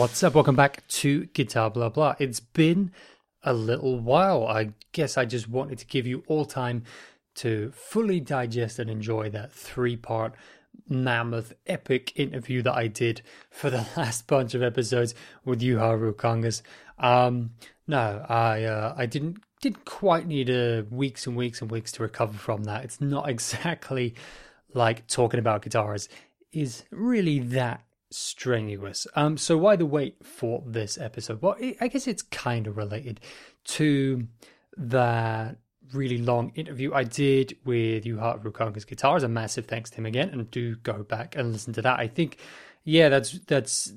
What's up? Welcome back to Guitar Blah Blah. It's been a little while. I guess I just wanted to give you all time to fully digest and enjoy that three part mammoth epic interview that I did for the last bunch of episodes with Juha Ruokangas. Um, no, I uh, I didn't didn't quite need uh, weeks and weeks and weeks to recover from that. It's not exactly like talking about guitars is really that strenuous. Um, so why the wait for this episode? Well, I guess it's kind of related to that really long interview I did with Juha Ruokangas Guitars. A massive thanks to him again, and do go back and listen to that. I think, yeah, that's that's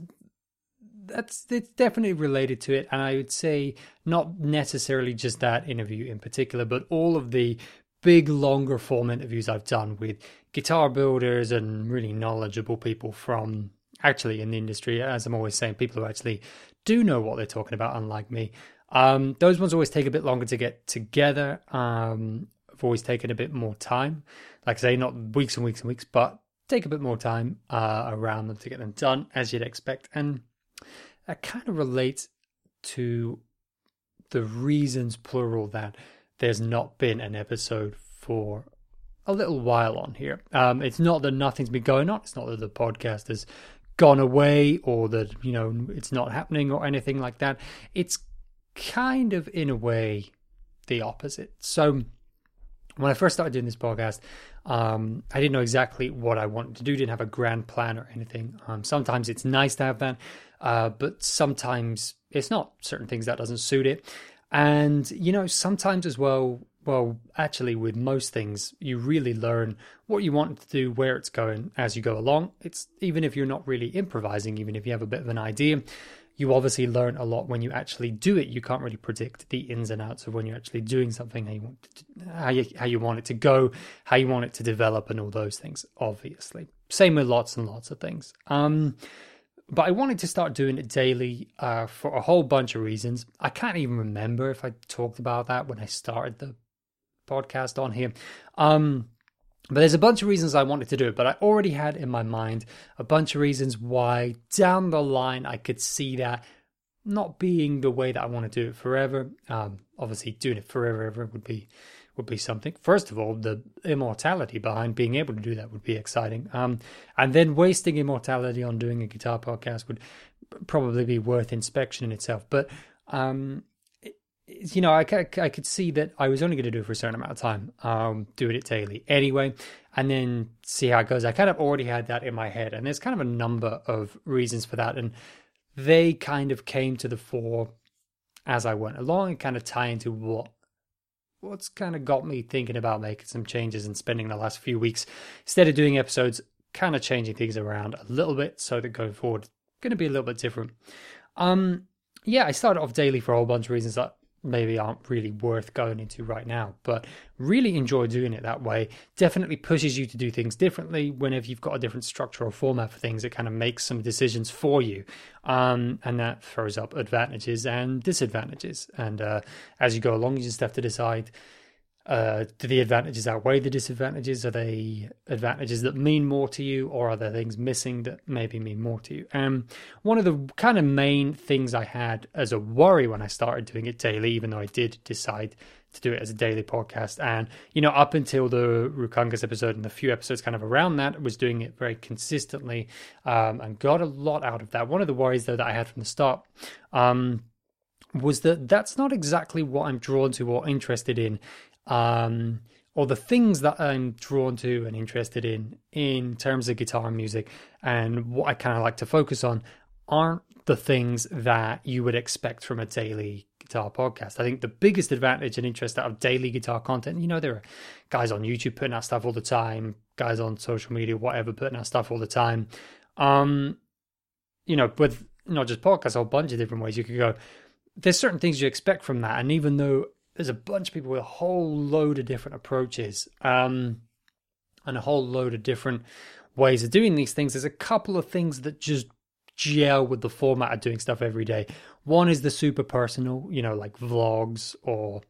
that's it's definitely related to it, and I would say not necessarily just that interview in particular, but all of the big longer form interviews I've done with guitar builders and really knowledgeable people from actually in the industry, as I'm always saying, people who actually do know what they're talking about, unlike me. Um, those ones always take a bit longer to get together. Um, I've always taken a bit more time. Like I say, not weeks and weeks and weeks, but take a bit more time uh, around them to get them done, as you'd expect. And that kind of relates to the reasons, plural, that there's not been an episode for a little while on here. Um, it's not that nothing's been going on. It's not that the podcast has gone away or that, you know, it's not happening or anything like that. It's kind of, in a way, the opposite. So, when I first started doing this podcast, um, I didn't know exactly what I wanted to do. Didn't have a grand plan or anything. Um, sometimes it's nice to have that, uh, but sometimes it's not. Certain things that doesn't suit it, and you know, sometimes as well. Well, actually, with most things, you really learn what you want to do, where it's going as you go along. It's even if you're not really improvising, even if you have a bit of an idea, you obviously learn a lot when you actually do it. You can't really predict the ins and outs of when you're actually doing something, how you want to, how you how you want it to go, how you want it to develop, and all those things. Obviously, same with lots and lots of things. Um, but I wanted to start doing it daily uh, for a whole bunch of reasons. I can't even remember if I talked about that when I started the podcast on here. Um, but there's a bunch of reasons I wanted to do it, but I already had in my mind a bunch of reasons why down the line I could see that not being the way that I want to do it forever. Um, obviously, doing it forever ever would be would be something. First of all, the immortality behind being able to do that would be exciting. Um, and then wasting immortality on doing a guitar podcast would probably be worth inspection in itself. But um, you know, I, I could see that I was only going to do it for a certain amount of time, um, doing it daily anyway, and then see how it goes. I kind of already had that in my head, and there's kind of a number of reasons for that, and they kind of came to the fore as I went along and kind of tie into what what's kind of got me thinking about making some changes and spending the last few weeks instead of doing episodes, kind of changing things around a little bit so that going forward, going to be a little bit different. Um, yeah, I started off daily for a whole bunch of reasons that maybe aren't really worth going into right now, but really enjoy doing it that way. Definitely pushes you to do things differently whenever you've got a different structure or format for things. It kind of makes some decisions for you, um, and that throws up advantages and disadvantages. And uh, as you go along, you just have to decide uh, do the advantages outweigh the disadvantages? Are they advantages that mean more to you, or are there things missing that maybe mean more to you? Um, one of the kind of main things I had as a worry when I started doing it daily, even though I did decide to do it as a daily podcast, and you know, up until the Ruokangas episode and the few episodes kind of around that, was doing it very consistently um, and got a lot out of that. One of the worries though that I had from the start. Um, was that that's not exactly what I'm drawn to or interested in um, or the things that I'm drawn to and interested in in terms of guitar music and what I kind of like to focus on aren't the things that you would expect from a daily guitar podcast. I think the biggest advantage and interest out of daily guitar content, you know, there are guys on YouTube putting out stuff all the time, guys on social media, whatever, putting out stuff all the time. Um, you know, with not just podcasts, a whole bunch of different ways you could go. There's certain things you expect from that, and even though there's a bunch of people with a whole load of different approaches um, and a whole load of different ways of doing these things. There's a couple of things that just gel with the format of doing stuff every day. One is the super personal, you know, like vlogs or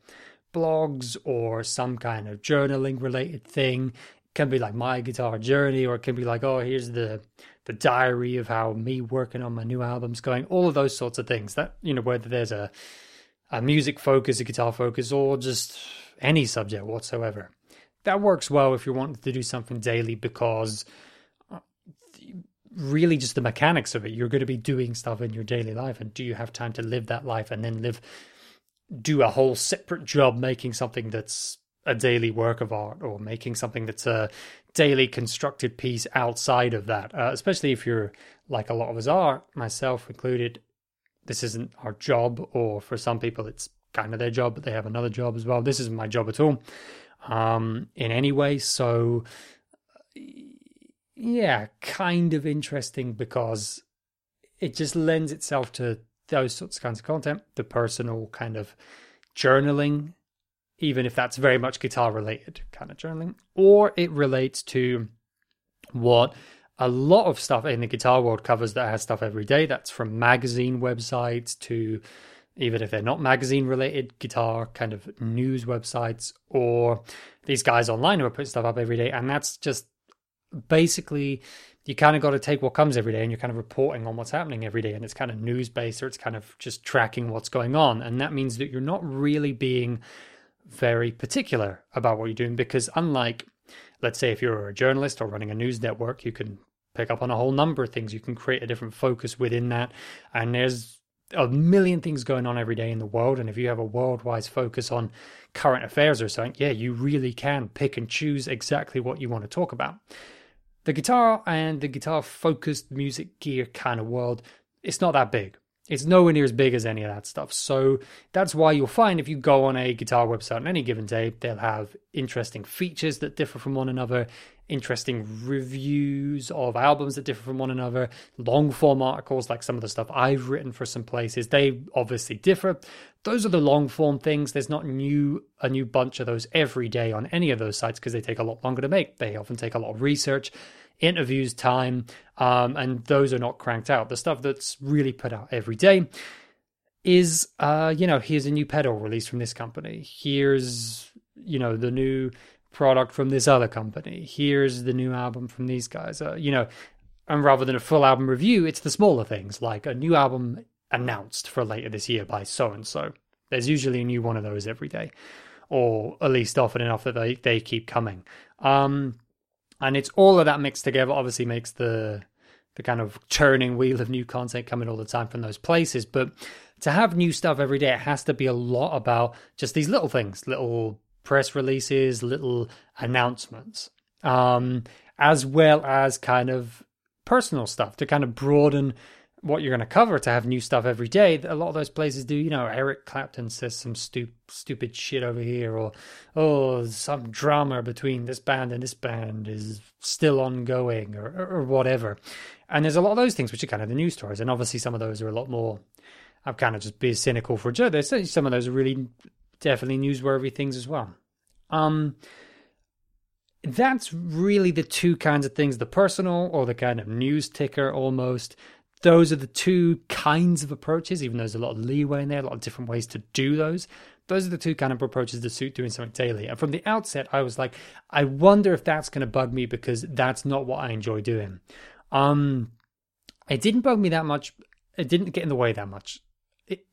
blogs or some kind of journaling related thing. can be like my guitar journey, or it can be like, oh, here's the the diary of how me working on my new album's going. All of those sorts of things. That you know, whether there's a a music focus, a guitar focus, or just any subject whatsoever. That works well if you're wanting to do something daily because uh, really just the mechanics of it. You're going to be doing stuff in your daily life, and do you have time to live that life and then live, do a whole separate job making something that's a daily work of art or making something that's a daily constructed piece outside of that, uh, especially if you're like a lot of us are, myself included. This isn't our job, or for some people, it's kind of their job, but they have another job as well. This isn't my job at all, um, in any way. So, yeah, kind of interesting because it just lends itself to those sorts of kinds of content, the personal kind of journaling even if that's very much guitar related kind of journaling, or it relates to what a lot of stuff in the guitar world covers that has stuff every day. That's from magazine websites to even if they're not magazine related, guitar kind of news websites, or these guys online who are putting stuff up every day. And that's just basically you kind of got to take what comes every day and you're kind of reporting on what's happening every day and it's kind of news based or it's kind of just tracking what's going on and that means that you're not really being very particular about what you're doing because unlike let's say if you're a journalist or running a news network you can pick up on a whole number of things. You can create a different focus within that. And there's a million things going on every day in the world. And if you have a worldwide focus on current affairs or something yeah you really can pick and choose exactly what you want to talk about. The guitar and the guitar focused music gear kind of world it's not that big it's nowhere near as big as any of that stuff. So that's why you'll find if you go on a guitar website on any given day, they'll have interesting features that differ from one another, interesting reviews of albums that differ from one another, long form articles like some of the stuff I've written for some places. They obviously differ. Those are the long form things. There's not new a new bunch of those every day on any of those sites because they take a lot longer to make. They often take a lot of research interviews time, um, and those are not cranked out. The stuff that's really put out every day is, uh, you know, here's a new pedal released from this company. Here's, you know, the new product from this other company. Here's the new album from these guys. Uh, you know, and rather than a full album review, it's the smaller things like a new album announced for later this year by so and so. There's usually a new one of those every day, or at least often enough that they, they keep coming. Um, and it's all of that mixed together obviously makes the the kind of churning wheel of new content coming all the time from those places. But to have new stuff every day it has to be a lot about just these little things little press releases little announcements um, as well as kind of personal stuff to kind of broaden what you're going to cover to have new stuff every day. A lot of those places do, you know, Eric Clapton says some stu- stupid shit over here, or oh, some drama between this band and this band is still ongoing, or, or, or whatever. And there's a lot of those things which are kind of the news stories, and obviously some of those are a lot more. I'm kind of just being cynical for a joke. There's some of those are really definitely newsworthy things as well. Um, that's really the two kinds of things the personal or the kind of news ticker almost those are the two kinds of approaches, even though there's a lot of leeway in there, a lot of different ways to do those. Those are the two kind of approaches to suit doing something daily. And from the outset, I was like, I wonder if that's going to bug me because that's not what I enjoy doing. Um, it didn't bug me that much. It didn't get in the way that much,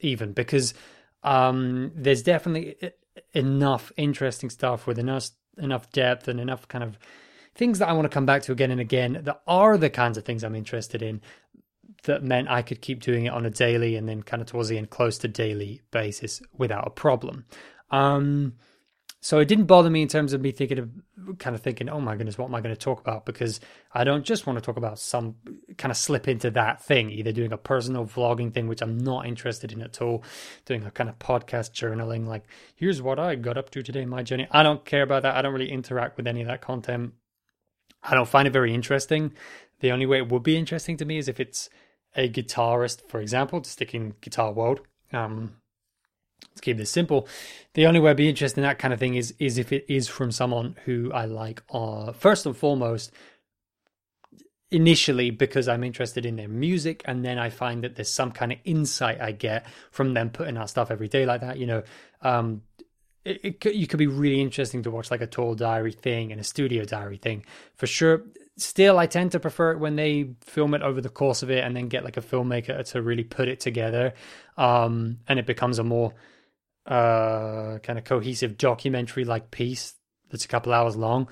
even because um, there's definitely enough interesting stuff with enough enough depth and enough kind of things that I want to come back to again and again that are the kinds of things I'm interested in that meant I could keep doing it on a daily and then kind of towards the end close to daily basis without a problem. Um, so it didn't bother me in terms of me thinking of kind of thinking, oh my goodness, what am I going to talk about? Because I don't just want to talk about some kind of slip into that thing, either doing a personal vlogging thing, which I'm not interested in at all, doing a kind of podcast journaling, like here's what I got up to today in my journey. I don't care about that. I don't really interact with any of that content. I don't find it very interesting. The only way it would be interesting to me is if it's a guitarist, for example, to stick in guitar world. Um, let's keep this simple. The only way I'd be interested in that kind of thing is is if it is from someone who I like. Uh, first and foremost, initially because I'm interested in their music, and then I find that there's some kind of insight I get from them putting out stuff every day like that. You know, um, it, it could, you could be really interesting to watch like a tour diary thing and a studio diary thing for sure. Still, I tend to prefer it when they film it over the course of it and then get like a filmmaker to really put it together, um, and it becomes a more uh, kind of cohesive documentary like piece that's a couple hours long.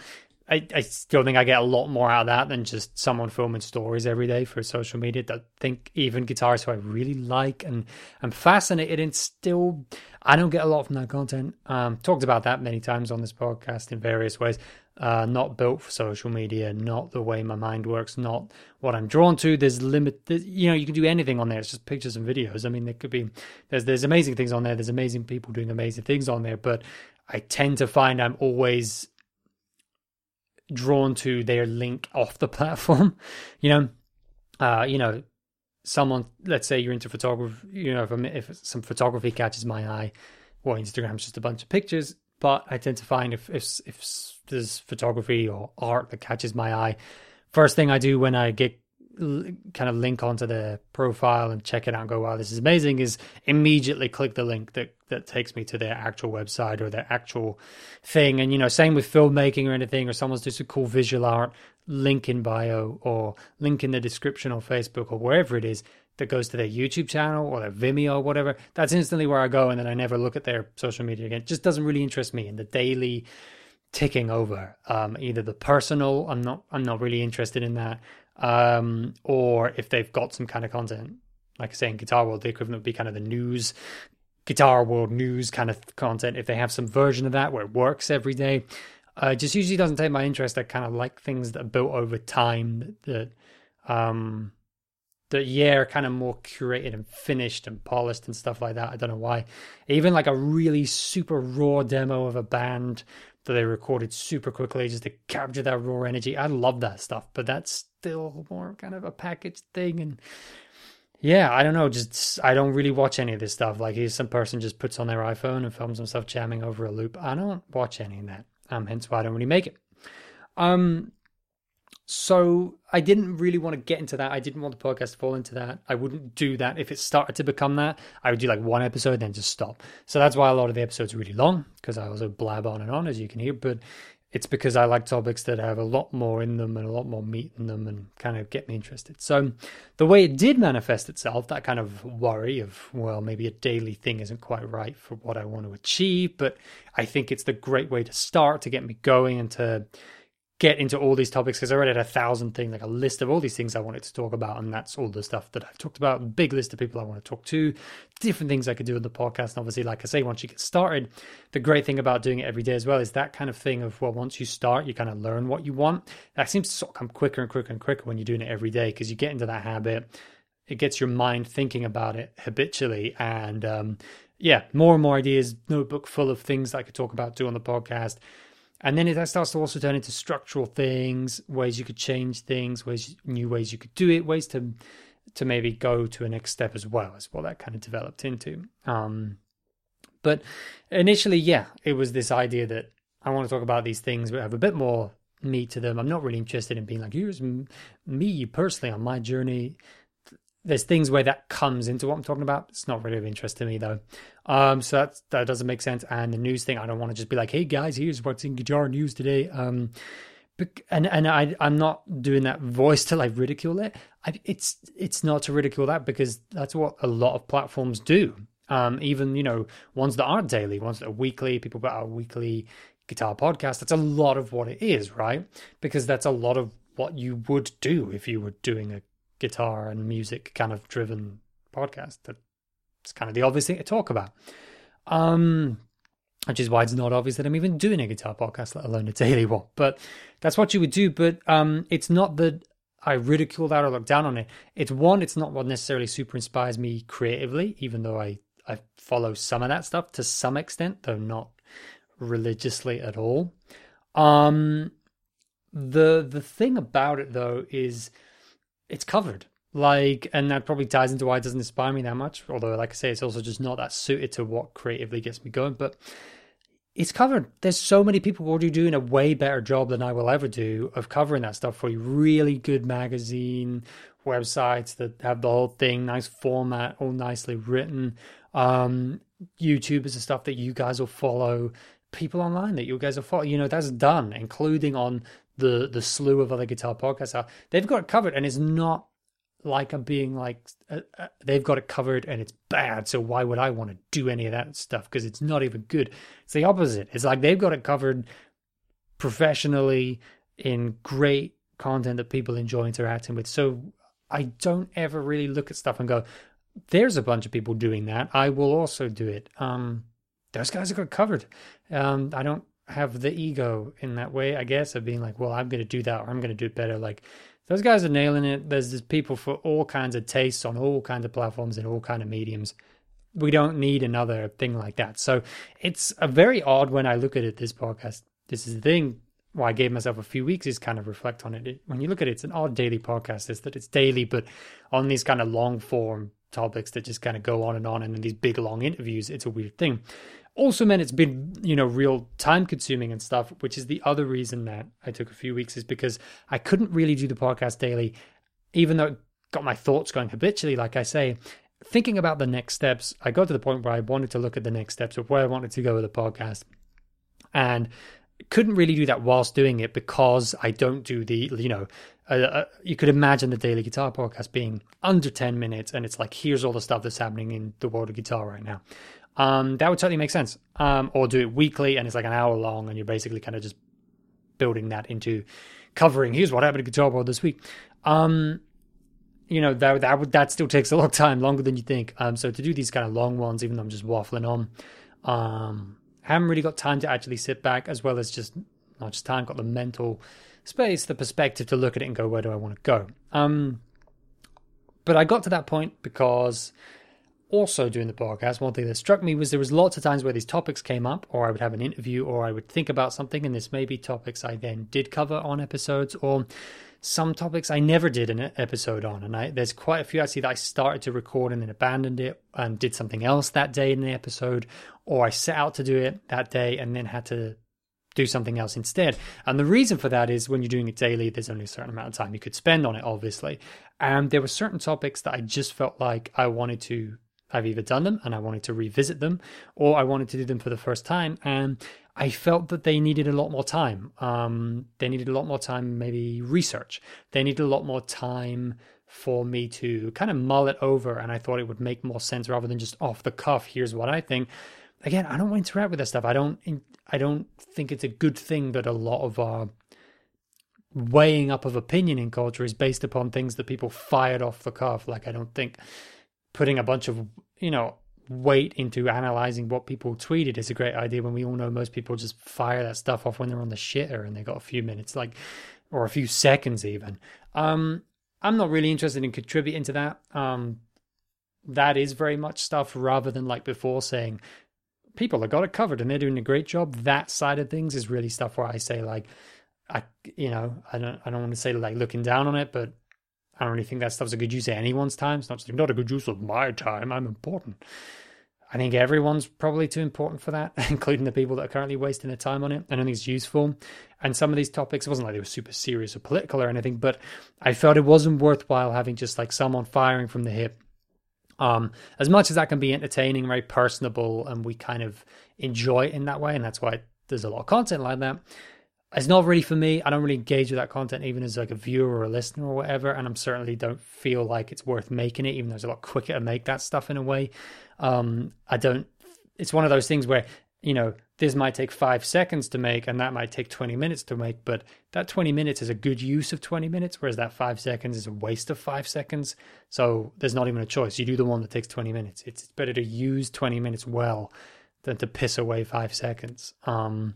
I, I still think I get a lot more out of that than just someone filming stories every day for social media. that think even guitarists who I really like and I'm fascinated in still, I don't get a lot from that content. Um, talked about that many times on this podcast in various ways. Uh, not built for social media, not the way my mind works, not what I'm drawn to. There's limit, you know, you can do anything on there. It's just pictures and videos. I mean, there could be, there's, there's amazing things on there. There's amazing people doing amazing things on there, but I tend to find I'm always drawn to their link off the platform. You know, uh, you know, someone. Let's say you're into photography. You know, if, I'm, if some photography catches my eye, well, Instagram's just a bunch of pictures. But I tend to find if if if there's photography or art that catches my eye, first thing I do when I get kind of link onto the profile and check it out and go, wow, this is amazing, is immediately click the link that, that takes me to their actual website or their actual thing. And, you know, same with filmmaking or anything, or someone's doing some cool visual art, link in bio or link in the description on Facebook or wherever it is that goes to their YouTube channel or their Vimeo or whatever. That's instantly where I go. And then I never look at their social media again. It just doesn't really interest me in the daily ticking over um, either the personal i'm not i'm not really interested in that um, or if they've got some kind of content, like I say in Guitar World, the equivalent would be kind of the news, Guitar World news kind of content. If they have some version of that where it works every day, uh, just usually doesn't take my interest. I kind of like things that are built over time that, um, that yeah, are kind of more curated and finished and polished and stuff like that. I don't know why. Even like a really super raw demo of a band that they recorded super quickly just to capture that raw energy. I love that stuff, but that's still more kind of a packaged thing. And yeah, I don't know. Just I don't really watch any of this stuff. Like, here's some person just puts on their iPhone and films themselves jamming over a loop. I don't watch any of that. Um, hence why I don't really make it. Um, so I didn't really want to get into that. I didn't want the podcast to fall into that. I wouldn't do that if it started to become that. I would do like one episode, then just stop. So that's why a lot of the episodes are really long because I also blab on and on, as you can hear. But it's because I like topics that have a lot more in them and a lot more meat in them and kind of get me interested. So the way it did manifest itself, that kind of worry of, well, maybe a daily thing isn't quite right for what I want to achieve, but I think it's the great way to start to get me going and to get into all these topics because I already had a thousand things, like a list of all these things I wanted to talk about, and that's all the stuff that I've talked about. Big list of people I want to talk to, different things I could do in the podcast. And obviously, like I say, once you get started, the great thing about doing it every day as well is that kind of thing of well, once you start, you kind of learn what you want. That seems to sort of come quicker and quicker and quicker when you're doing it every day because you get into that habit. It gets your mind thinking about it habitually, and um, yeah, more and more ideas. Notebook full of things that I could talk about, do on the podcast and then it starts to also turn into structural things, ways you could change things, ways new ways you could do it, ways to to maybe go to a next step as well as what that kind of developed into. Um, but initially, yeah, it was this idea that I want to talk about these things, but have a bit more meat to them. I'm not really interested in being like, here's me personally on my journey there's things where that comes into what I'm talking about. It's not really of interest to me though. Um, so that that doesn't make sense. And the news thing, I don't want to just be like, hey guys, here's what's in guitar news today. Um, and and I I'm not doing that voice to like ridicule it. I, it's it's not to ridicule that because that's what a lot of platforms do. Um, even you know ones that aren't daily, ones that are weekly. People put out a weekly guitar podcast. That's a lot of what it is, right? Because that's a lot of what you would do if you were doing a guitar and music kind of driven podcast. That's kind of the obvious thing to talk about. Um, which is why it's not obvious that I'm even doing a guitar podcast, let alone a daily one. But that's what you would do. But um, it's not that I ridicule that or look down on it. It's one, it's not what necessarily super inspires me creatively, even though I, I follow some of that stuff to some extent, though not religiously at all. Um, the the thing about it though is it's covered. Like, and that probably ties into why it doesn't inspire me that much. Although, like I say, it's also just not that suited to what creatively gets me going. But it's covered. There's so many people already doing a way better job than I will ever do of covering that stuff for you. Really good magazine websites that have the whole thing, nice format, all nicely written. Um, YouTubers and stuff that you guys will follow, people online that you guys will follow. You know, that's done, including on the the slew of other guitar podcasts. Are, they've got it covered, and it's not like I'm being like uh, uh, they've got it covered and it's bad. So why would I want to do any of that stuff? Because it's not even good. It's the opposite. It's like they've got it covered professionally in great content that people enjoy interacting with. So I don't ever really look at stuff and go, "There's a bunch of people doing that. I will also do it." Um, those guys are got covered. Um, I don't have the ego in that way, I guess, of being like, "Well, I'm going to do that, or I'm going to do it better." Like those guys are nailing it. There's just people for all kinds of tastes on all kinds of platforms and all kind of mediums. We don't need another thing like that. So it's a very odd when I look at it. This podcast, this is the thing. Why I gave myself a few weeks is kind of reflect on it. it. When you look at it, it's an odd daily podcast. Is that it's daily, but on these kind of long form topics that just kind of go on and on, and in these big long interviews, it's a weird thing also meant it's been you know real time consuming and stuff which is the other reason that i took a few weeks is because i couldn't really do the podcast daily even though it got my thoughts going habitually like i say. Thinking about the next steps i got to the point where i wanted to look at the next steps of where i wanted to go with the podcast. And couldn't really do that whilst doing it because i don't do the you know uh, uh, you could imagine the daily guitar podcast being under 10 minutes and it's like here's all the stuff that's happening in the world of guitar right now um, that would totally make sense. Um, or do it weekly and it's like an hour long and you're basically kind of just building that into covering here's what happened to Guitar World this week. Um, you know that that would that still takes a long time, longer than you think. Um, so to do these kind of long ones, even though I'm just waffling on, um, haven't really got time to actually sit back, as well as just not just time, got the mental space, the perspective to look at it and go, where do I want to go? Um, but I got to that point because also doing the podcast, one thing that struck me was there was lots of times where these topics came up, or I would have an interview, or I would think about something, and this may be topics I then did cover on episodes, or some topics I never did an episode on. And I, there's quite a few actually that I started to record and then abandoned it and did something else that day in the episode, or I set out to do it that day and then had to do something else instead. And the reason for that is when you're doing it daily, there's only a certain amount of time you could spend on it, obviously. And there were certain topics that I just felt like I wanted to I've either done them and I wanted to revisit them, or I wanted to do them for the first time, and I felt that they needed a lot more time. Um, they needed a lot more time, maybe research. They needed a lot more time for me to kind of mull it over, and I thought it would make more sense rather than just off the cuff. Here's what I think. Again, I don't want to interact with that stuff. I don't. I don't think it's a good thing that a lot of our weighing up of opinion in culture is based upon things that people fired off the cuff. Like I don't think putting a bunch of you know weight into analyzing what people tweeted is a great idea when we all know most people just fire that stuff off when they're on the shitter and they got a few minutes like or a few seconds even. Um i'm not really interested in contributing to that. Um that is very much stuff rather than like before saying people have got it covered and they're doing a great job. That side of things is really stuff where i say like i you know i don't i don't want to say like looking down on it but I don't really think that stuff's a good use of anyone's time. It's not just not a good use of my time. I'm important. I think everyone's probably too important for that, including the people that are currently wasting their time on it. I don't think it's useful. And some of these topics, it wasn't like they were super serious or political or anything, but I felt it wasn't worthwhile having just like someone firing from the hip. Um, as much as that can be entertaining, very personable, and we kind of enjoy it in that way, and that's why there's a lot of content like that it's not really for me. I don't really engage with that content even as like a viewer or a listener or whatever. And I'm certainly don't feel like it's worth making it, even though it's a lot quicker to make that stuff in a way. Um, I don't. It's one of those things where you know this might take five seconds to make, and that might take 20 minutes to make. But that 20 minutes is a good use of 20 minutes, whereas that five seconds is a waste of five seconds. So there's not even a choice. You do the one that takes 20 minutes. It's better to use 20 minutes well than to piss away five seconds. Um,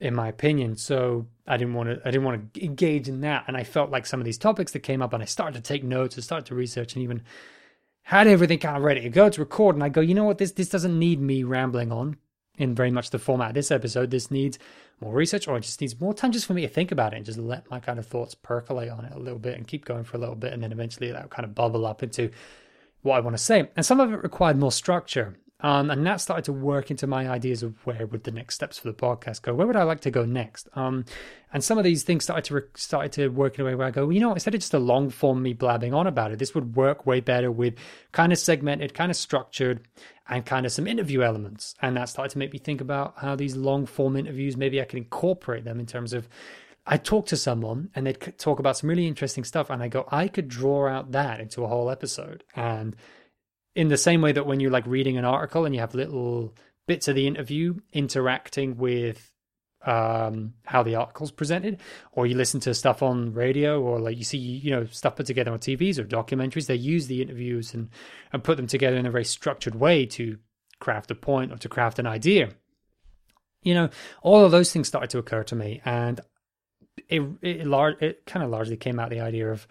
in my opinion. So I didn't want to I didn't want to engage in that. And I felt like some of these topics that came up and I started to take notes and started to research and even had everything kind of ready to go to record. And I go, you know what, this this doesn't need me rambling on in very much the format of this episode. This needs more research or it just needs more time just for me to think about it and just let my kind of thoughts percolate on it a little bit and keep going for a little bit and then eventually that kind of bubble up into what I want to say. And some of it required more structure. Um, and that started to work into my ideas of where would the next steps for the podcast go? Where would I like to go next? Um, and some of these things started to re- started to work in a way where I go, well, you know, instead of just a long form me blabbing on about it, this would work way better with kind of segmented, kind of structured, and kind of some interview elements. And that started to make me think about how these long form interviews maybe I could incorporate them in terms of I talk to someone and they'd talk about some really interesting stuff, and I go, I could draw out that into a whole episode. And in the same way that when you're like reading an article and you have little bits of the interview interacting with um, how the article's presented, or you listen to stuff on radio, or like you see, you know, stuff put together on TVs or documentaries. They use the interviews and and put them together in a very structured way to craft a point or to craft an idea. You know, all of those things started to occur to me, and it it, lar- it kind of largely came out the idea of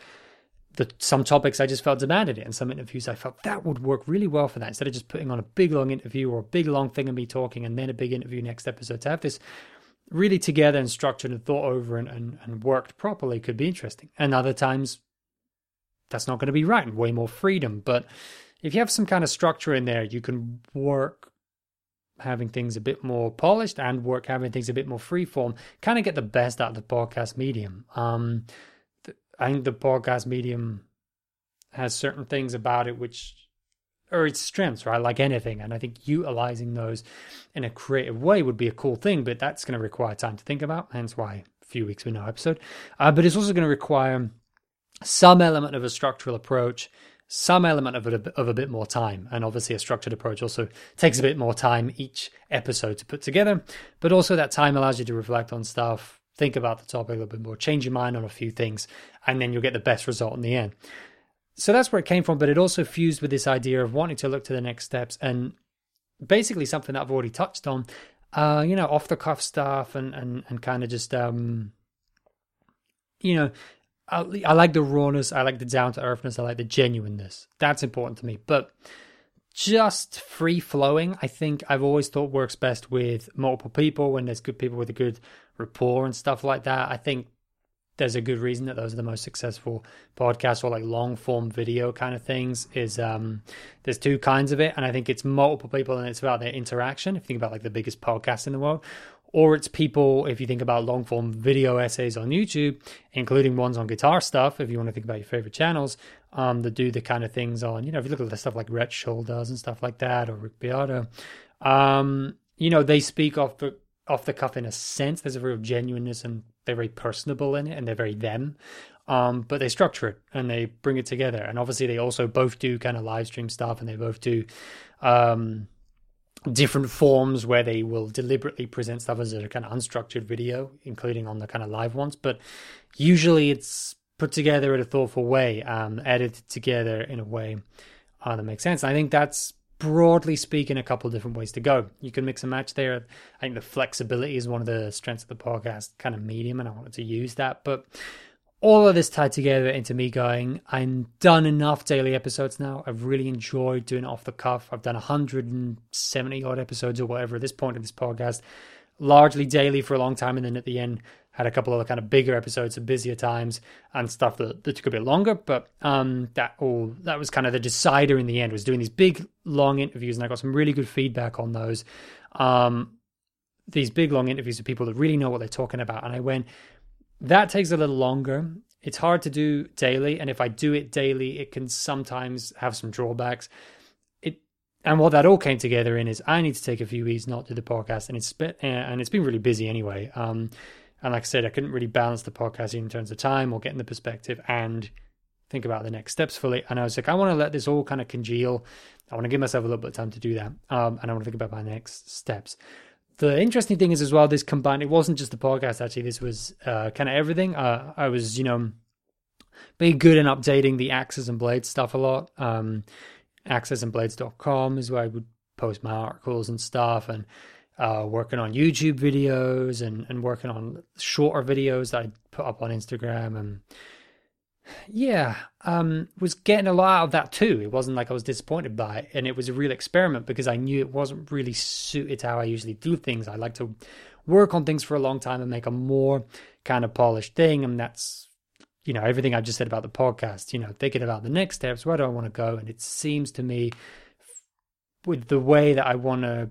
the some topics I just felt demanded it, and some interviews I felt that would work really well for that. Instead of just putting on a big long interview or a big long thing of me talking and then a big interview next episode, to have this really together and structured and thought over and, and, and worked properly could be interesting. And other times that's not going to be right and way more freedom. But if you have some kind of structure in there, you can work having things a bit more polished and work having things a bit more freeform, kind of get the best out of the podcast medium. Um, I think the podcast medium has certain things about it which are its strengths, right? Like anything. And I think utilizing those in a creative way would be a cool thing, but that's going to require time to think about. Hence why a few weeks with no episode. Uh, but it's also going to require some element of a structural approach some element of a, of a bit more time. And obviously, a structured approach also takes a bit more time each episode to put together. But also, that time allows you to reflect on stuff, think about the topic a little bit more, change your mind on a few things, and then you'll get the best result in the end. So that's where it came from. But it also fused with this idea of wanting to look to the next steps and basically something that I've already touched on. Uh, you know, off the cuff stuff and and and kind of just um, you know, I, I like the rawness, I like the down to earthness, I like the genuineness. That's important to me. But just free flowing, I think I've always thought works best with multiple people when there's good people with a good rapport and stuff like that. I think there's a good reason that those are the most successful podcasts or like long form video kind of things is um there's two kinds of it and i think it's multiple people and it's about their interaction if you think about like the biggest podcast in the world or it's people, if you think about long form video essays on YouTube, including ones on guitar stuff, if you want to think about your favorite channels, um, that do the kind of things on, you know, if you look at the stuff like Rhett Shull does and stuff like that, or Rick Beato, um, you know, they speak off the off the cuff in a sense. There's a real genuineness and they're very personable in it and they're very them. Um, but they structure it and they bring it together. And obviously, they also both do kind of live stream stuff and they both do um, different forms where they will deliberately present stuff as a kind of unstructured video, including on the kind of live ones. But usually it's put together in a thoughtful way, um, edited together in a way uh, that makes sense. I think that's broadly speaking a couple of different ways to go. You can mix and match there. I think the flexibility is one of the strengths of the podcast kind of medium, and I wanted to use that. But all of this tied together into me going, I'm done enough daily episodes now. I've really enjoyed doing it off the cuff. I've done 170 odd episodes or whatever at this point in this podcast, largely daily for a long time. And then at the end, had a couple of kind of bigger episodes of busier times and stuff that, that took a bit longer. But um, that all that was kind of the decider in the end was doing these big long interviews, and I got some really good feedback on those. Um, these big long interviews with people that really know what they're talking about, and I went, that takes a little longer. It's hard to do daily, and if I do it daily, it can sometimes have some drawbacks. And what that all came together in is I need to take a few weeks not do the podcast, and it's and it's been really busy anyway. Um, and like I said, I couldn't really balance the podcast in terms of time or getting the perspective and think about the next steps fully. And I was like, I want to let this all kind of congeal. I want to give myself a little bit of time to do that, um, and I want to think about my next steps. The interesting thing is as well this combined it wasn't just the podcast actually. This was uh, kind of everything. Uh, i was you know being good in updating the axes and blades stuff a lot. Um axesandblades.com is where i would post my articles and stuff. And uh, working on youtube videos and, and working on shorter videos that i put up on instagram and yeah, um, was getting a lot out of that too. It wasn't like I was disappointed by it, and it was a real experiment because I knew it wasn't really suited to how I usually do things. I like to work on things for a long time and make a more kind of polished thing, and that's you know everything I've just said about the podcast. You know, thinking about the next steps, where do I want to go, and it seems to me with the way that I want to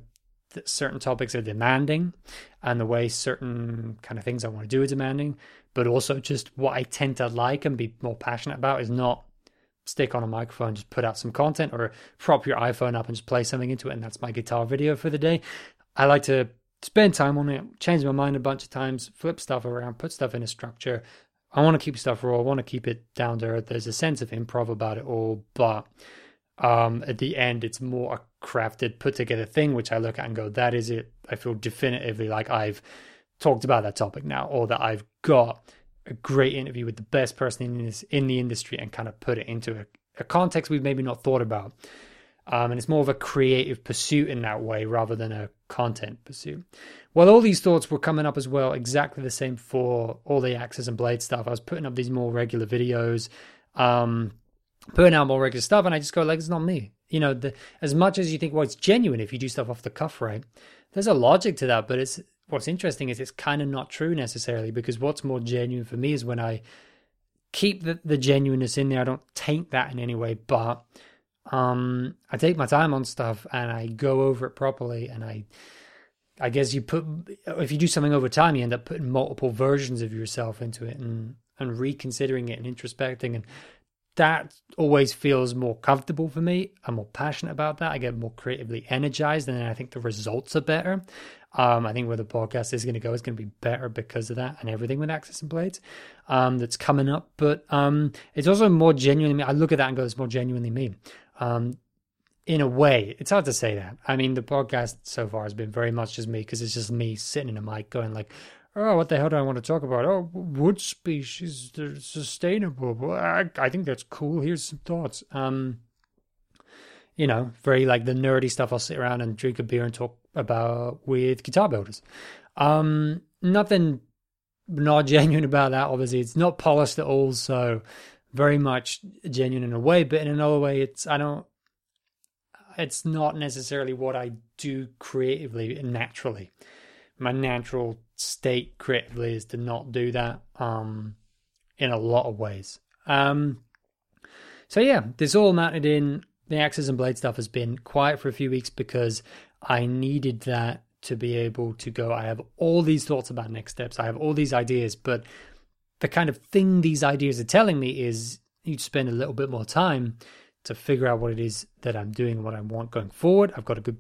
that certain topics are demanding and the way certain kind of things I want to do are demanding, but also just what I tend to like and be more passionate about is not stick on a microphone, just put out some content or prop your iPhone up and just play something into it and that's my guitar video for the day. I like to spend time on it, change my mind a bunch of times, flip stuff around, put stuff in a structure. I want to keep stuff raw. I want to keep it down to earth. There's a sense of improv about it all, but um, at the end, it's more a crafted, put together thing, which I look at and go, that is it. I feel definitively like I've talked about that topic now, or that I've got a great interview with the best person in this in the industry and kind of put it into a, a context we've maybe not thought about. Um, and it's more of a creative pursuit in that way rather than a content pursuit. Well, all these thoughts were coming up as well, exactly the same for all the axes and blade stuff. I was putting up these more regular videos. Um, putting out more regular stuff, and I just go like, it's not me. You know, the, as much as you think, well, it's genuine if you do stuff off the cuff, right? There's a logic to that, but it's what's interesting is it's kind of not true necessarily because what's more genuine for me is when I keep the, the genuineness in there. I don't taint that in any way, but um, I take my time on stuff and I go over it properly, and I. I guess you put if you do something over time, you end up putting multiple versions of yourself into it and and reconsidering it and introspecting and that always feels more comfortable for me. I'm more passionate about that. I get more creatively energized, and I think the results are better. Um, I think where the podcast is going to go is going to be better because of that and everything with Axes and Blades um, that's coming up. But um, it's also more genuinely me. I look at that and go, it's more genuinely me. Um, in a way, it's hard to say that. I mean, the podcast so far has been very much just me because it's just me sitting in a mic going like, oh, what the hell do I want to talk about? Oh, wood species, they're sustainable. I, I think that's cool. Here's some thoughts. Um, you know, very like the nerdy stuff I'll sit around and drink a beer and talk about with guitar builders. Um, nothing not genuine about that, obviously. It's not polished at all, so very much genuine in a way, but in another way, it's, I don't, it's not necessarily what I do creatively and naturally. My natural state creatively is to not do that um, in a lot of ways. Um, so yeah, this all mounted in the axes and blade stuff has been quiet for a few weeks because I needed that to be able to go. I have all these thoughts about next steps. I have all these ideas, but the kind of thing these ideas are telling me is you spend a little bit more time to figure out what it is that I'm doing, what I want going forward. I've got a good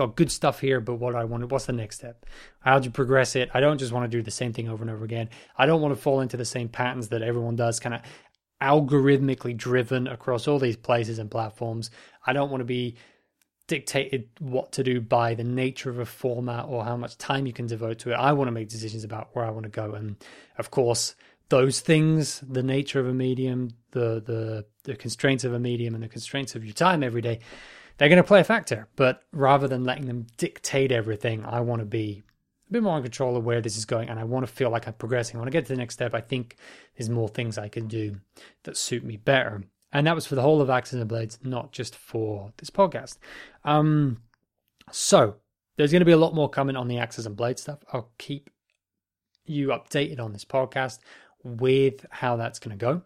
got good stuff here, but what I wanted, what's the next step? How do you progress it? I don't just want to do the same thing over and over again. I don't want to fall into the same patterns that everyone does, kind of algorithmically driven across all these places and platforms. I don't want to be dictated what to do by the nature of a format or how much time you can devote to it. I want to make decisions about where I want to go. And of course, those things, the nature of a medium, the the the constraints of a medium and the constraints of your time every day, they're going to play a factor. But rather than letting them dictate everything, I want to be a bit more in control of where this is going, and I want to feel like I'm progressing. I want to get to the next step. I think there's more things I can do that suit me better. And that was for the whole of Axes and Blades, not just for this podcast. Um, so there's going to be a lot more coming on the Axes and Blades stuff. I'll keep you updated on this podcast with how that's going to go.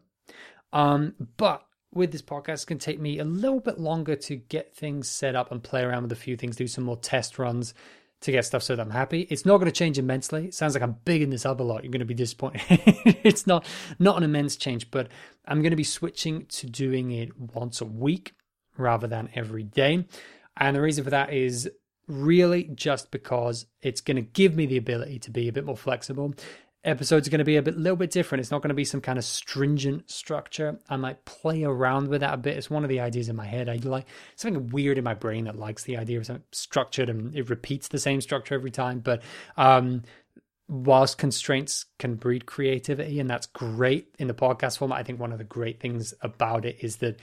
Um, but with this podcast, to take me a little bit longer to get things set up and play around with a few things, do some more test runs to get stuff so that I'm happy. It's not going to change immensely. It sounds like I'm big in this other lot. You're going to be disappointed. it's not not an immense change, but I'm going to be switching to doing it once a week rather than every day. And the reason for that is really just because it's going to give me the ability to be a bit more flexible episodes going to be a bit, little bit different. It's not going to be some kind of stringent structure. I might play around with that a bit. It's one of the ideas in my head. I like something weird in my brain that likes the idea of something structured and it repeats the same structure every time. But um, whilst constraints can breed creativity, and that's great in the podcast format, I think one of the great things about it is that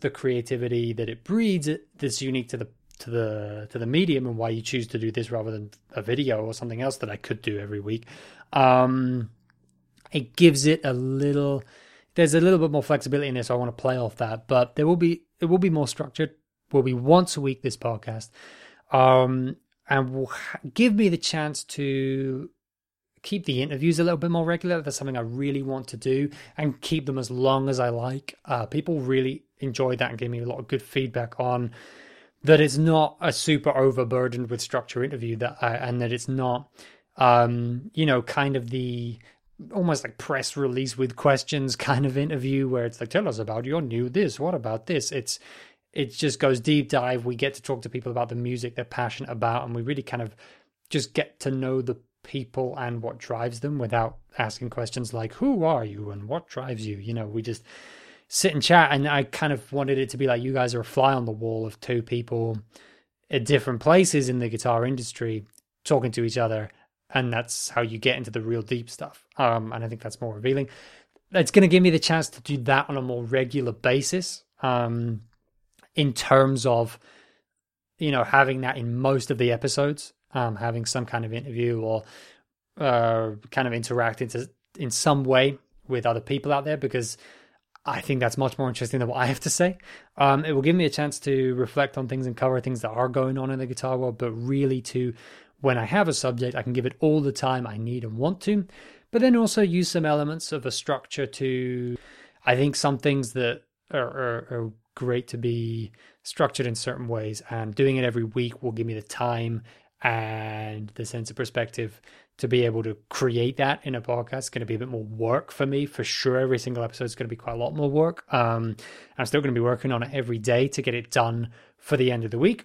the creativity that it breeds that's unique to the to the to the medium and why you choose to do this rather than a video or something else that I could do every week. Um, it gives it a little. There's a little bit more flexibility in this. So I want to play off that, but there will be it will be more structured. Will be once a week this podcast, um, and will give me the chance to keep the interviews a little bit more regular. That's something I really want to do and keep them as long as I like. Uh, people really enjoy that and give me a lot of good feedback on that it's not a super overburdened with structure interview that I, and that it's not um you know kind of the almost like press release with questions kind of interview where it's like tell us about your new this what about this? It's it just goes deep dive. We get to talk to people about the music they're passionate about and we really kind of just get to know the people and what drives them without asking questions like who are you and what drives you? You know we just sit and chat and i kind of wanted it to be like you guys are a fly on the wall of two people at different places in the guitar industry talking to each other and that's how you get into the real deep stuff. Um, and I think that's more revealing. It's going to give me the chance to do that on a more regular basis. Um, in terms of, you know, having that in most of the episodes, um, having some kind of interview or uh, kind of interacting to, in some way with other people out there, because I think that's much more interesting than what I have to say. Um, it will give me a chance to reflect on things and cover things that are going on in the guitar world, but really to when I have a subject, I can give it all the time I need and want to, but then also use some elements of a structure to, I think, some things that are, are, are great to be structured in certain ways. And doing it every week will give me the time and the sense of perspective to be able to create that in a podcast. It's going to be a bit more work for me for sure. Every single episode is going to be quite a lot more work. Um, i'm still going to be working on it every day to get it done for the end of the week.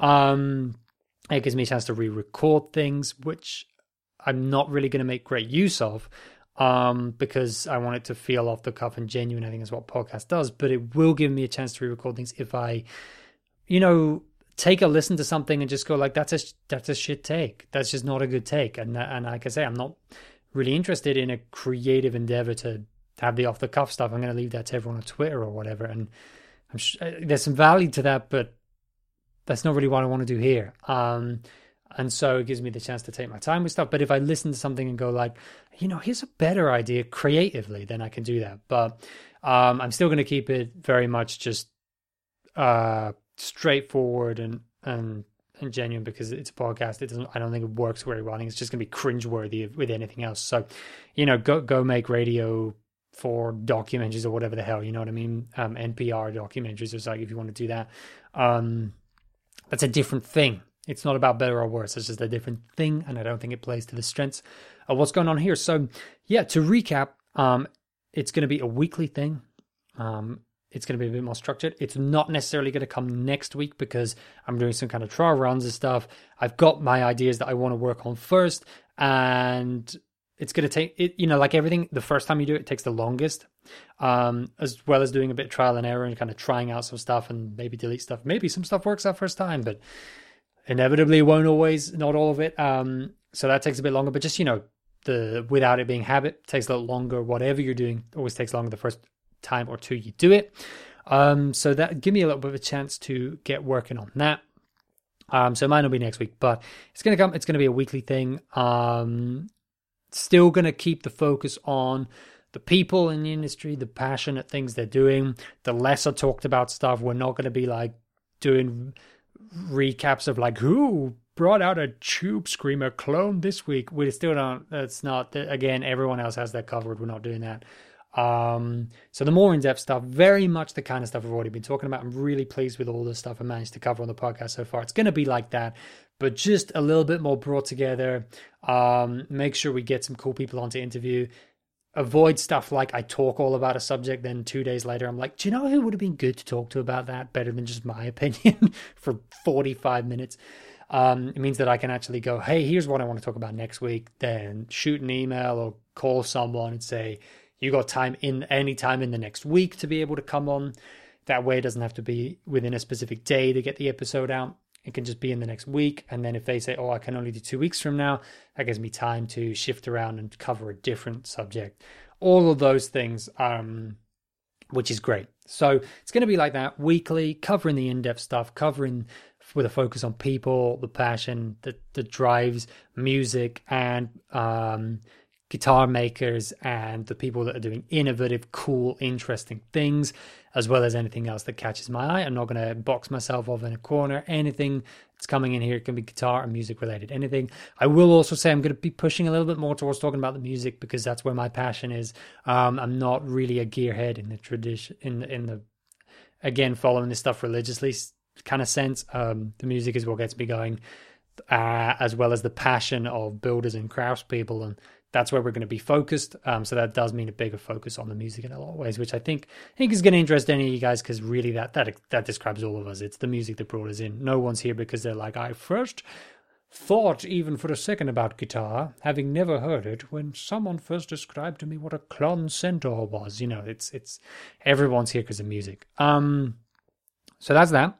Um, it gives me a chance to re-record things, which I'm not really going to make great use of um, because I want it to feel off the cuff and genuine. I think is what podcast does, but it will give me a chance to re-record things if I, you know, take a listen to something and just go like, "That's a that's a shit take. That's just not a good take." And and like I say, I'm not really interested in a creative endeavor to have the off the cuff stuff. I'm going to leave that to everyone on Twitter or whatever. And sh- uh, there's some value to that, but that's not really what I want to do here. Um, and so it gives me the chance to take my time with stuff. But if I listen to something and go like, you know, here's a better idea creatively, then I can do that. But um, I'm still going to keep it very much just uh, straightforward and and and genuine because it's a podcast. It doesn't. I don't think it works very well. I think it's just going to be cringeworthy with anything else. So, you know, go go make radio for documentaries or whatever the hell. You know what I mean? Um, NPR documentaries. It's like if you want to do that. Um, that's a different thing. It's not about better or worse. It's just a different thing, and I don't think it plays to the strengths of what's going on here. So, yeah, to recap, um, it's going to be a weekly thing. Um, it's going to be a bit more structured. It's not necessarily going to come next week because I'm doing some kind of trial runs and stuff. I've got my ideas that I want to work on first, and it's going to take it. You know, like everything, the first time you do it, it takes the longest um, as well as doing a bit trial and error and kind of trying out some stuff and maybe delete stuff. Maybe some stuff works out first time, but inevitably won't always, not all of it. Um, so that takes a bit longer, but just, you know, the without it being habit takes a little longer. Whatever you're doing always takes longer the first time or two you do it. Um, so that give me a little bit of a chance to get working on that. Um, so it might not be next week, but it's gonna come. It's gonna be a weekly thing. Um, still gonna keep the focus on the people in the industry, the passionate things they're doing, the lesser talked about stuff. We're not going to be like doing recaps of like who brought out a tube screamer clone this week. We still don't. That's not again. Everyone else has that covered. We're not doing that. Um, so the more in-depth stuff, very much the kind of stuff we've already been talking about. I'm really pleased with all the stuff I managed to cover on the podcast so far. It's going to be like that, but just a little bit more brought together. Um, make sure we get some cool people on to interview avoid stuff like I talk all about a subject, then two days later I'm like, do you know who would have been good to talk to about that better than just my opinion for 45 minutes? Um, it means that I can actually go, hey, here's what I want to talk about next week. Then shoot an email or call someone and say, you got time in any time in the next week to be able to come on. That way, it doesn't have to be within a specific day to get the episode out. It can just be in the next week. And then if they say, oh, I can only do two weeks from now, that gives me time to shift around and cover a different subject. All of those things, um, which is great. So it's going to be like that weekly, covering the in depth stuff, covering with a focus on people, the passion that, that drives music and um, guitar makers and the people that are doing innovative, cool, interesting things as well as anything else that catches my eye. I'm not going to box myself off in a corner. Anything that's coming in here can be guitar and music related. Anything. I will also say I'm going to be pushing a little bit more towards talking about the music because that's where my passion is. Um, I'm not really a gearhead in the tradition in in the again following this stuff religiously kind of sense. Um, the music is what gets me going, uh, as well as the passion of builders and craftspeople, and that's where we're going to be focused. Um, so that does mean a bigger focus on the music in a lot of ways, which I think I think is going to interest any of you guys because really that that that describes all of us. It's the music that brought us in. No one's here because they're like, I first thought even for a second about guitar, having never heard it, when someone first described to me what a Klon Centaur was. You know, it's it's everyone's here because of music. Um, so that's that.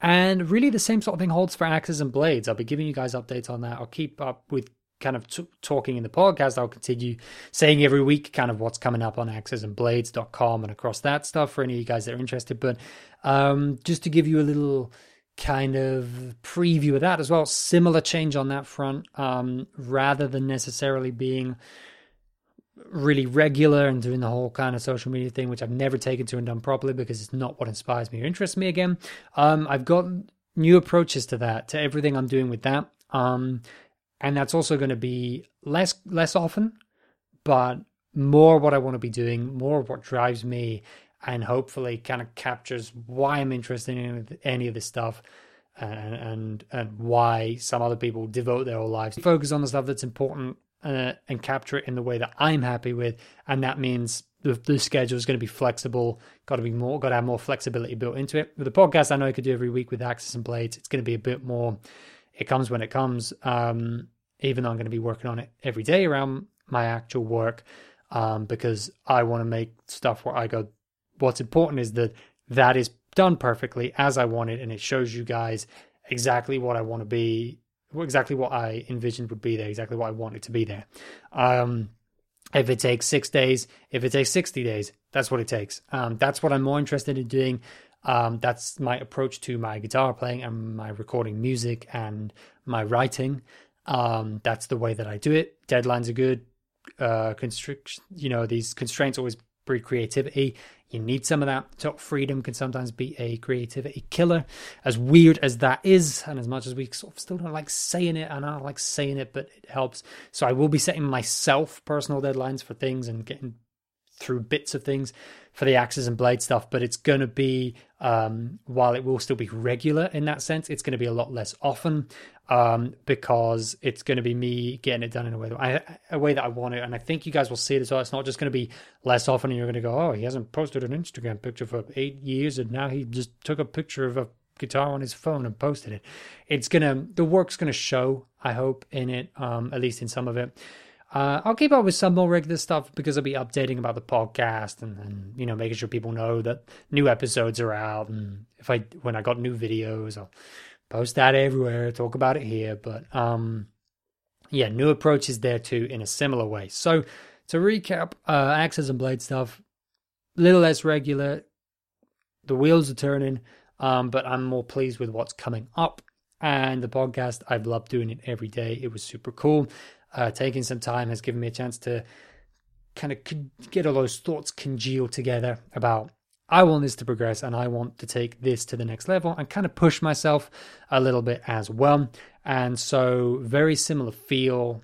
And really, the same sort of thing holds for axes and blades. I'll be giving you guys updates on that. I'll keep up with kind of t- talking in the podcast. I'll continue saying every week kind of what's coming up on axesandblades.com and across that stuff for any of you guys that are interested. But um, just to give you a little kind of preview of that as well, similar change on that front, um, rather than necessarily being really regular and doing the whole kind of social media thing, which I've never taken to and done properly because it's not what inspires me or interests me again. Um, I've got new approaches to that, to everything I'm doing with that. Um, and that's also going to be less less often, but more what I want to be doing, more of what drives me, and hopefully kind of captures why I'm interested in any of this stuff. And, and and why some other people devote their whole lives focus on the stuff that's important uh, and capture it in the way that I'm happy with, and that means the, the schedule is going to be flexible. Got to be more, got to have more flexibility built into it. With the podcast, I know I could do every week with Axes and Blades. It's going to be a bit more. It comes when it comes. Um, even though I'm going to be working on it every day around my actual work, um, because I want to make stuff where I go. What's important is that that is done perfectly as I want it, and it shows you guys exactly what I want to be exactly what I envisioned would be there, exactly what I wanted to be there. Um, if it takes six days, if it takes 60 days, that's what it takes. Um, that's what I'm more interested in doing. Um, that's my approach to my guitar playing and my recording music and my writing. Um, that's the way that I do it. Deadlines are good. Uh, constrict, you know, these constraints always breed creativity. You need some of that. Top freedom can sometimes be a creativity killer, as weird as that is, and as much as we sort of still don't like saying it, and I don't like saying it, but it helps. So I will be setting myself personal deadlines for things and getting through bits of things for the axes and blade stuff, but it's going to be, um, while it will still be regular in that sense, it's going to be a lot less often um, because it's going to be me getting it done in a way that I, a way that I want it. And I think you guys will see it as well. It's not just going to be less often, and you're going to go, oh, he hasn't posted an Instagram picture for eight years, and now he just took a picture of a guitar on his phone and posted it. It's gonna the work's gonna show. I hope in it, um, at least in some of it. Uh, I'll keep up with some more regular stuff because I'll be updating about the podcast and, and, you know making sure people know that new episodes are out. And if I when I got new videos I'll post that everywhere talk about it here. But um yeah new approaches there too in a similar way. So to recap uh axes and blade stuff a little less regular. The wheels are turning um but I'm more pleased with what's coming up. And the podcast I've loved doing it every day. It was super cool uh, taking some time has given me a chance to kind of get all those thoughts congeal together about I want this to progress and I want to take this to the next level and kind of push myself a little bit as well. And so, very similar feel.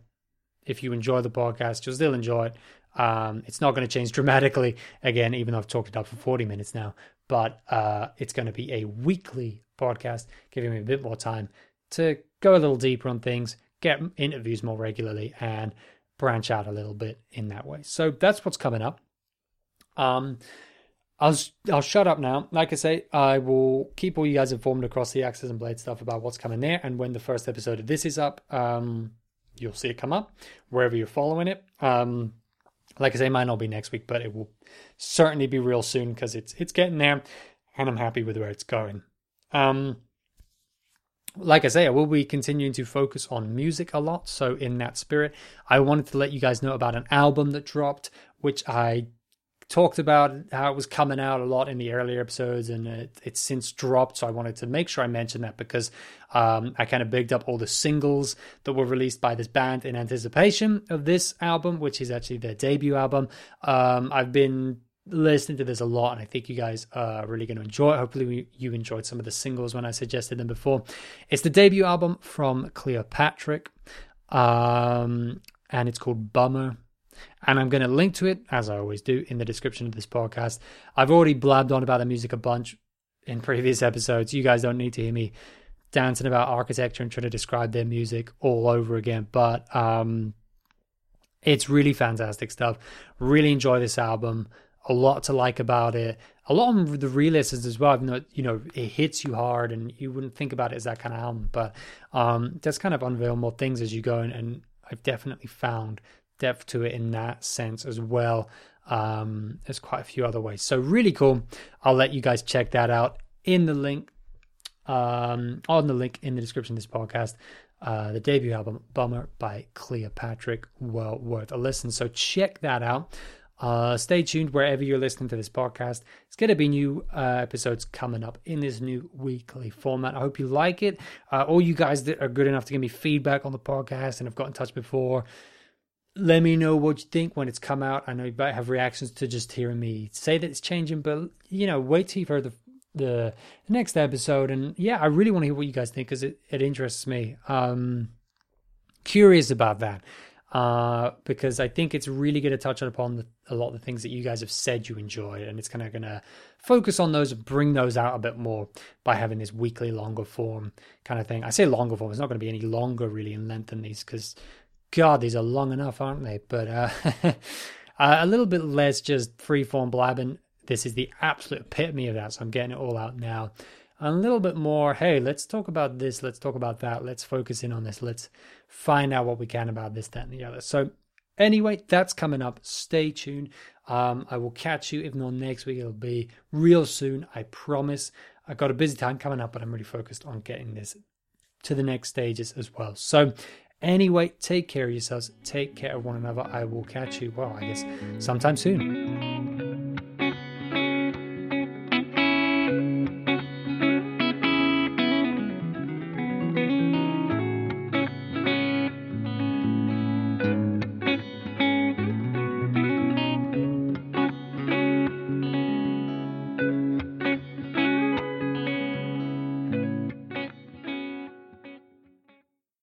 If you enjoy the podcast, you'll still enjoy it. Um, it's not going to change dramatically again, even though I've talked it up for 40 minutes now, but uh, it's going to be a weekly podcast, giving me a bit more time to go a little deeper on things, get interviews more regularly and branch out a little bit in that way. So that's what's coming up. Um, I'll I'll shut up now. Like I say, I will keep all you guys informed across the Axes and Blade stuff about what's coming there, and when the first episode of this is up, um, you'll see it come up wherever you're following it. Um, like I say, might not be next week, but it will certainly be real soon because it's it's getting there, and I'm happy with where it's going. Um, like I say, I will be continuing to focus on music a lot. So, in that spirit, I wanted to let you guys know about an album that dropped, which I talked about how it was coming out a lot in the earlier episodes and it, it's since dropped. So, I wanted to make sure I mentioned that because um, I kind of bigged up all the singles that were released by this band in anticipation of this album, which is actually their debut album. Um, I've been listening to this a lot, and I think you guys are really going to enjoy it. Hopefully, you enjoyed some of the singles when I suggested them before. It's the debut album from Cleopatrick, um, and it's called Bummer. And I'm going to link to it, as I always do, in the description of this podcast. I've already blabbed on about the music a bunch in previous episodes. You guys don't need to hear me dancing about architecture and trying to describe their music all over again. But um, it's really fantastic stuff. Really enjoy this album. A lot to like about it. A lot of the re-listens as well. Even though you know it hits you hard, and you wouldn't think about it as that kind of album, but um, kind of unveil more things as you go. And, and I've definitely found depth to it in that sense as well. Um, there's quite a few other ways. So really cool. I'll let you guys check that out in the link um, on the link in the description of this podcast. Uh, the debut album Bummer by Cleopatrick, well worth a listen. So check that out. Uh, stay tuned wherever you're listening to this podcast. It's going to be new uh, episodes coming up in this new weekly format. I hope you like it. Uh, all you guys that are good enough to give me feedback on the podcast and have got in touch before, let me know what you think when it's come out. I know you might have reactions to just hearing me say that it's changing, but you know, wait till you've heard the the next episode. And yeah, I really want to hear what you guys think because it, it interests me. Um, curious about that uh, because I think it's really going to touch upon the, a lot of the things that you guys have said you enjoy, and it's kind of going to focus on those, bring those out a bit more by having this weekly longer form kind of thing. I say longer form; it's not going to be any longer really in length than these because God, these are long enough, aren't they? But uh, a little bit less just free form blabbing. This is the absolute epitome of that. So I'm getting it all out now. A little bit more, hey, let's talk about this, let's talk about that, let's focus in on this, let's find out what we can about this, that, and the other. So, anyway, that's coming up. Stay tuned. Um, I will catch you, if not next week, it'll be real soon, I promise. I've got a busy time coming up, but I'm really focused on getting this to the next stages as well. So, Anyway, take care of yourselves. Take care of one another. I will catch you, well, I guess sometime soon.